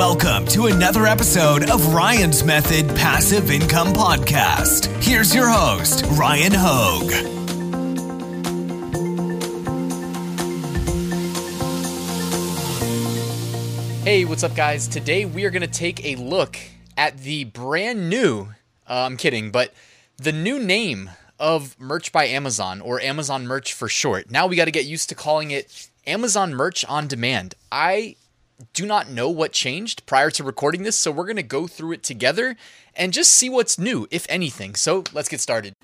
Welcome to another episode of Ryan's Method Passive Income Podcast. Here's your host, Ryan Hogue. Hey, what's up, guys? Today we are going to take a look at the brand new, uh, I'm kidding, but the new name of Merch by Amazon, or Amazon Merch for short. Now we got to get used to calling it Amazon Merch on Demand. I do not know what changed prior to recording this, so we're going to go through it together and just see what's new, if anything. So let's get started.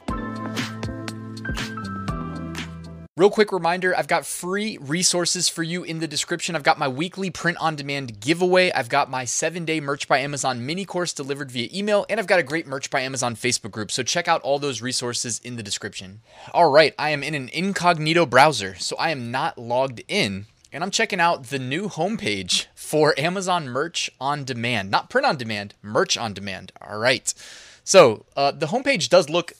Real quick reminder I've got free resources for you in the description. I've got my weekly print on demand giveaway. I've got my seven day Merch by Amazon mini course delivered via email, and I've got a great Merch by Amazon Facebook group. So check out all those resources in the description. All right, I am in an incognito browser, so I am not logged in, and I'm checking out the new homepage for Amazon Merch on Demand. Not print on demand, merch on demand. All right. So uh, the homepage does look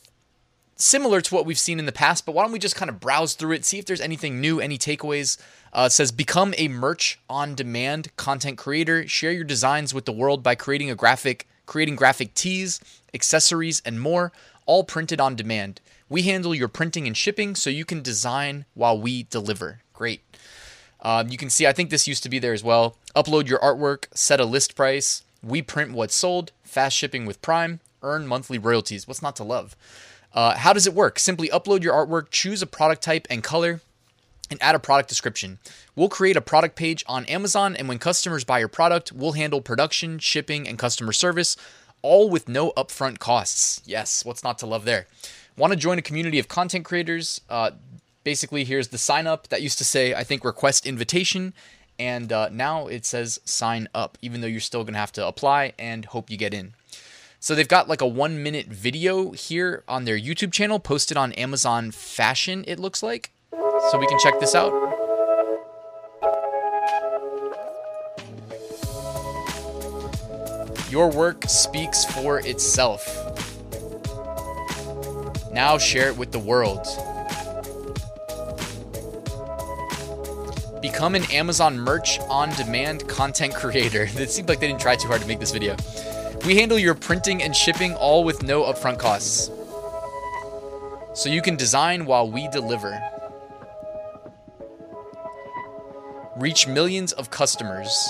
similar to what we've seen in the past, but why don't we just kind of browse through it, see if there's anything new, any takeaways? Uh, says become a merch on demand content creator. Share your designs with the world by creating a graphic, creating graphic tees, accessories, and more, all printed on demand. We handle your printing and shipping so you can design while we deliver. Great. Um, you can see, I think this used to be there as well. Upload your artwork, set a list price. We print what's sold, fast shipping with Prime, earn monthly royalties. What's not to love? Uh, how does it work? Simply upload your artwork, choose a product type and color, and add a product description. We'll create a product page on Amazon, and when customers buy your product, we'll handle production, shipping, and customer service, all with no upfront costs. Yes, what's not to love there? Want to join a community of content creators? Uh, basically, here's the sign up that used to say, I think, request invitation. And uh, now it says sign up, even though you're still going to have to apply and hope you get in. So they've got like a one minute video here on their YouTube channel posted on Amazon Fashion, it looks like. So we can check this out. Your work speaks for itself. Now share it with the world. Become an Amazon merch on demand content creator. It seemed like they didn't try too hard to make this video. We handle your printing and shipping all with no upfront costs. So you can design while we deliver. Reach millions of customers.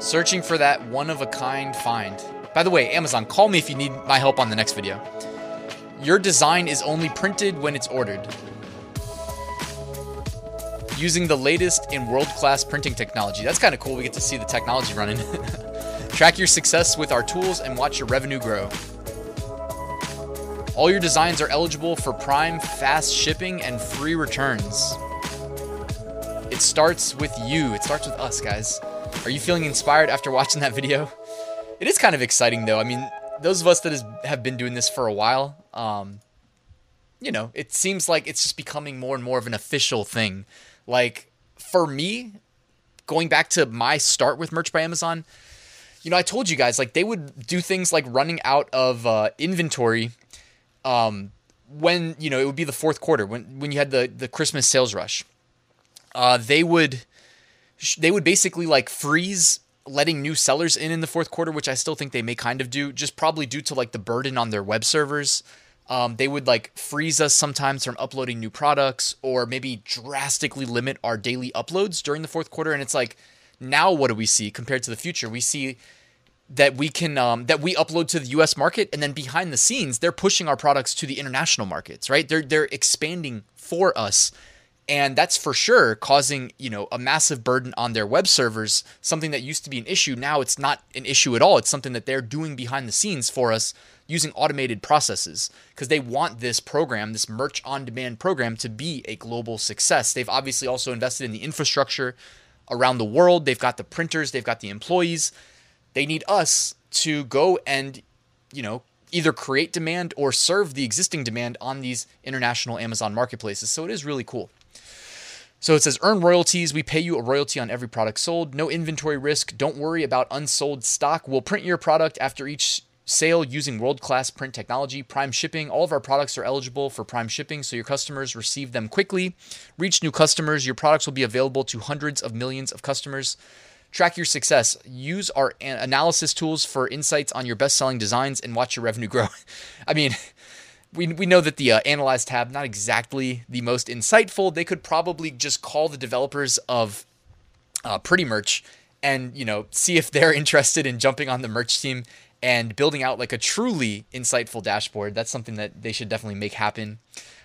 Searching for that one of a kind find. By the way, Amazon, call me if you need my help on the next video. Your design is only printed when it's ordered using the latest in world class printing technology. That's kind of cool. We get to see the technology running. Track your success with our tools and watch your revenue grow. All your designs are eligible for Prime fast shipping and free returns. It starts with you, it starts with us, guys. Are you feeling inspired after watching that video? It is kind of exciting, though. I mean, those of us that have been doing this for a while, um, you know, it seems like it's just becoming more and more of an official thing. Like for me, going back to my start with Merch by Amazon, you know, I told you guys like they would do things like running out of uh, inventory um, when you know it would be the fourth quarter when when you had the the Christmas sales rush. Uh, they would they would basically like freeze letting new sellers in in the fourth quarter, which I still think they may kind of do, just probably due to like the burden on their web servers. Um, they would like freeze us sometimes from uploading new products or maybe drastically limit our daily uploads during the fourth quarter. And it's like, now what do we see compared to the future? We see that we can um, that we upload to the U.S. market, and then behind the scenes, they're pushing our products to the international markets. Right? They're they're expanding for us, and that's for sure causing you know a massive burden on their web servers. Something that used to be an issue now it's not an issue at all. It's something that they're doing behind the scenes for us using automated processes because they want this program, this merch on demand program, to be a global success. They've obviously also invested in the infrastructure around the world. They've got the printers, they've got the employees. They need us to go and, you know, either create demand or serve the existing demand on these international Amazon marketplaces. So it is really cool. So it says earn royalties. We pay you a royalty on every product sold. No inventory risk. Don't worry about unsold stock. We'll print your product after each sale using world class print technology, Prime shipping. All of our products are eligible for Prime shipping, so your customers receive them quickly. Reach new customers. Your products will be available to hundreds of millions of customers. Track your success. Use our analysis tools for insights on your best selling designs and watch your revenue grow. I mean, we, we know that the uh, analyze tab not exactly the most insightful. They could probably just call the developers of uh, Pretty Merch and you know see if they're interested in jumping on the merch team and building out like a truly insightful dashboard. That's something that they should definitely make happen.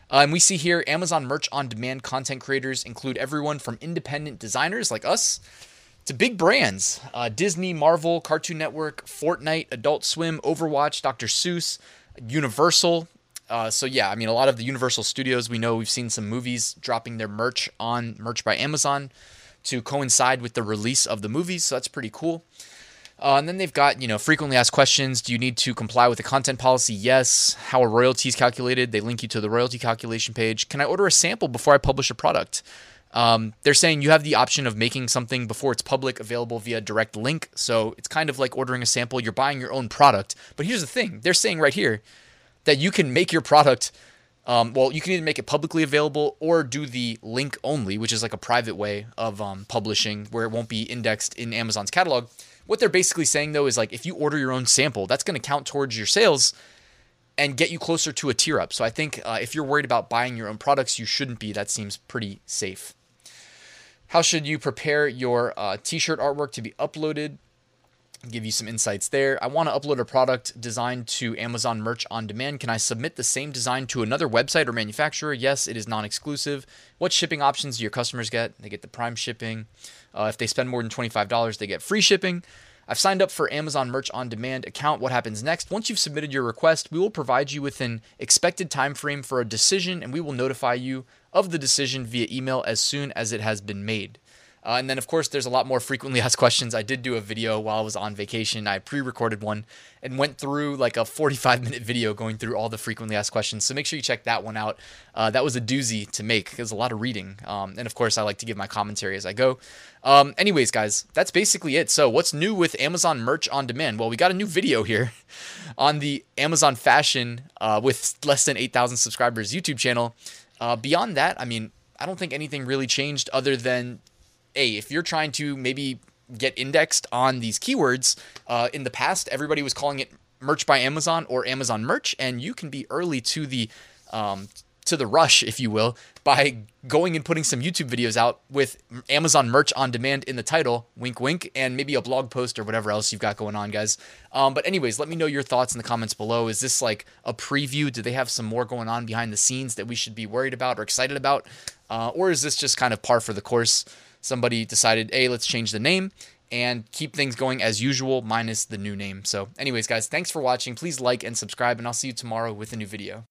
Uh, and we see here Amazon Merch on Demand content creators include everyone from independent designers like us to big brands uh, Disney, Marvel, Cartoon Network, Fortnite, Adult Swim, Overwatch, Dr. Seuss, Universal. Uh, so, yeah, I mean, a lot of the Universal studios, we know we've seen some movies dropping their merch on Merch by Amazon to coincide with the release of the movies. So, that's pretty cool. Uh, and then they've got, you know, frequently asked questions. Do you need to comply with the content policy? Yes. How are royalties calculated? They link you to the royalty calculation page. Can I order a sample before I publish a product? Um, they're saying you have the option of making something before it's public available via direct link. So it's kind of like ordering a sample. You're buying your own product. But here's the thing they're saying right here that you can make your product. Um, well, you can either make it publicly available or do the link only, which is like a private way of um, publishing where it won't be indexed in Amazon's catalog. What they're basically saying though is like if you order your own sample, that's going to count towards your sales and get you closer to a tier up. So I think uh, if you're worried about buying your own products, you shouldn't be. That seems pretty safe. How should you prepare your uh, t-shirt artwork to be uploaded? give you some insights there. I want to upload a product designed to Amazon Merch on Demand. Can I submit the same design to another website or manufacturer? Yes, it is non exclusive. What shipping options do your customers get? They get the prime shipping. Uh, if they spend more than $25, they get free shipping. I've signed up for Amazon Merch on Demand account. What happens next? Once you've submitted your request, we will provide you with an expected time frame for a decision and we will notify you of the decision via email as soon as it has been made. Uh, and then, of course, there's a lot more frequently asked questions. I did do a video while I was on vacation. I pre recorded one and went through like a 45 minute video going through all the frequently asked questions. So make sure you check that one out. Uh, that was a doozy to make. It was a lot of reading. Um, and of course, I like to give my commentary as I go. Um, anyways, guys, that's basically it. So, what's new with Amazon Merch on Demand? Well, we got a new video here on the Amazon Fashion uh, with less than 8,000 subscribers YouTube channel. Uh, beyond that, I mean, I don't think anything really changed other than, a if you're trying to maybe get indexed on these keywords, uh, in the past everybody was calling it merch by Amazon or Amazon merch, and you can be early to the um, to the rush, if you will, by going and putting some YouTube videos out with Amazon merch on demand in the title, wink, wink, and maybe a blog post or whatever else you've got going on, guys. Um, but, anyways, let me know your thoughts in the comments below. Is this like a preview? Do they have some more going on behind the scenes that we should be worried about or excited about? Uh, or is this just kind of par for the course? Somebody decided, hey, let's change the name and keep things going as usual, minus the new name. So, anyways, guys, thanks for watching. Please like and subscribe, and I'll see you tomorrow with a new video.